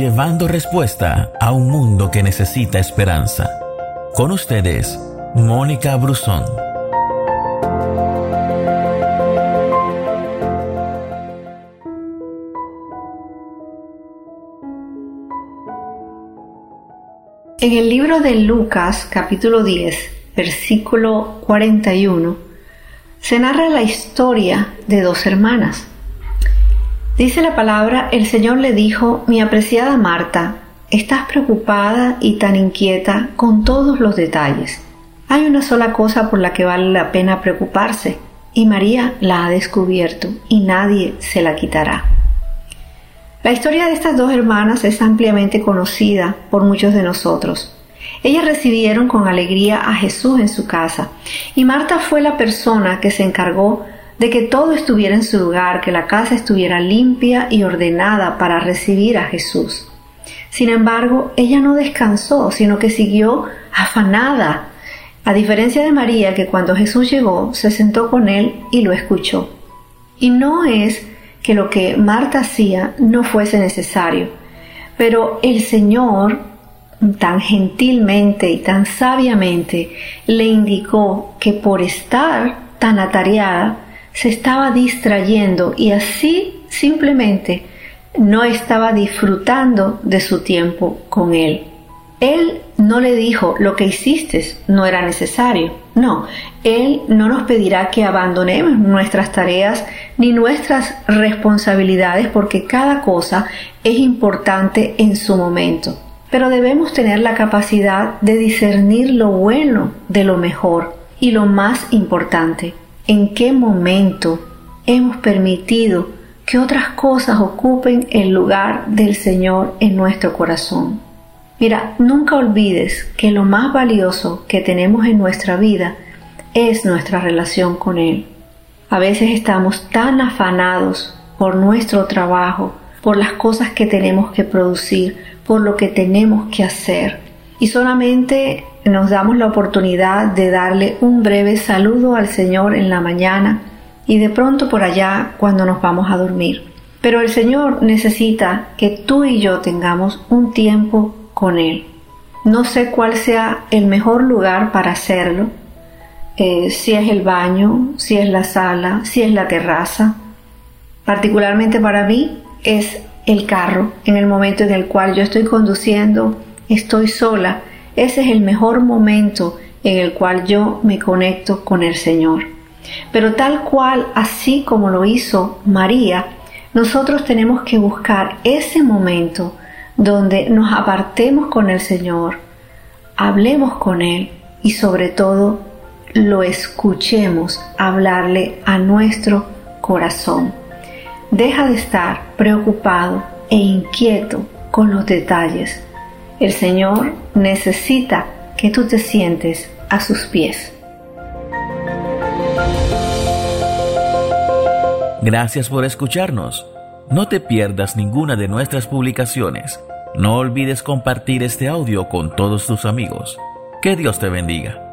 llevando respuesta a un mundo que necesita esperanza. Con ustedes, Mónica Brusón. En el libro de Lucas capítulo 10, versículo 41, se narra la historia de dos hermanas. Dice la palabra, el Señor le dijo, mi apreciada Marta, estás preocupada y tan inquieta con todos los detalles. Hay una sola cosa por la que vale la pena preocuparse, y María la ha descubierto, y nadie se la quitará. La historia de estas dos hermanas es ampliamente conocida por muchos de nosotros. Ellas recibieron con alegría a Jesús en su casa y Marta fue la persona que se encargó de que todo estuviera en su lugar, que la casa estuviera limpia y ordenada para recibir a Jesús. Sin embargo, ella no descansó, sino que siguió afanada, a diferencia de María, que cuando Jesús llegó se sentó con él y lo escuchó. Y no es que lo que Marta hacía no fuese necesario. Pero el Señor, tan gentilmente y tan sabiamente, le indicó que por estar tan atareada, se estaba distrayendo y así simplemente no estaba disfrutando de su tiempo con él. Él no le dijo lo que hiciste no era necesario. No, Él no nos pedirá que abandonemos nuestras tareas ni nuestras responsabilidades porque cada cosa es importante en su momento. Pero debemos tener la capacidad de discernir lo bueno de lo mejor y lo más importante, en qué momento hemos permitido que otras cosas ocupen el lugar del Señor en nuestro corazón. Mira, nunca olvides que lo más valioso que tenemos en nuestra vida es nuestra relación con Él. A veces estamos tan afanados por nuestro trabajo, por las cosas que tenemos que producir, por lo que tenemos que hacer. Y solamente nos damos la oportunidad de darle un breve saludo al Señor en la mañana y de pronto por allá cuando nos vamos a dormir. Pero el Señor necesita que tú y yo tengamos un tiempo con Él. No sé cuál sea el mejor lugar para hacerlo, eh, si es el baño, si es la sala, si es la terraza. Particularmente para mí es el carro, en el momento en el cual yo estoy conduciendo, estoy sola. Ese es el mejor momento en el cual yo me conecto con el Señor. Pero tal cual, así como lo hizo María, nosotros tenemos que buscar ese momento donde nos apartemos con el Señor, hablemos con Él y sobre todo lo escuchemos hablarle a nuestro corazón. Deja de estar preocupado e inquieto con los detalles. El Señor necesita que tú te sientes a sus pies. Gracias por escucharnos. No te pierdas ninguna de nuestras publicaciones no olvides compartir este audio con todos tus amigos. Que Dios te bendiga.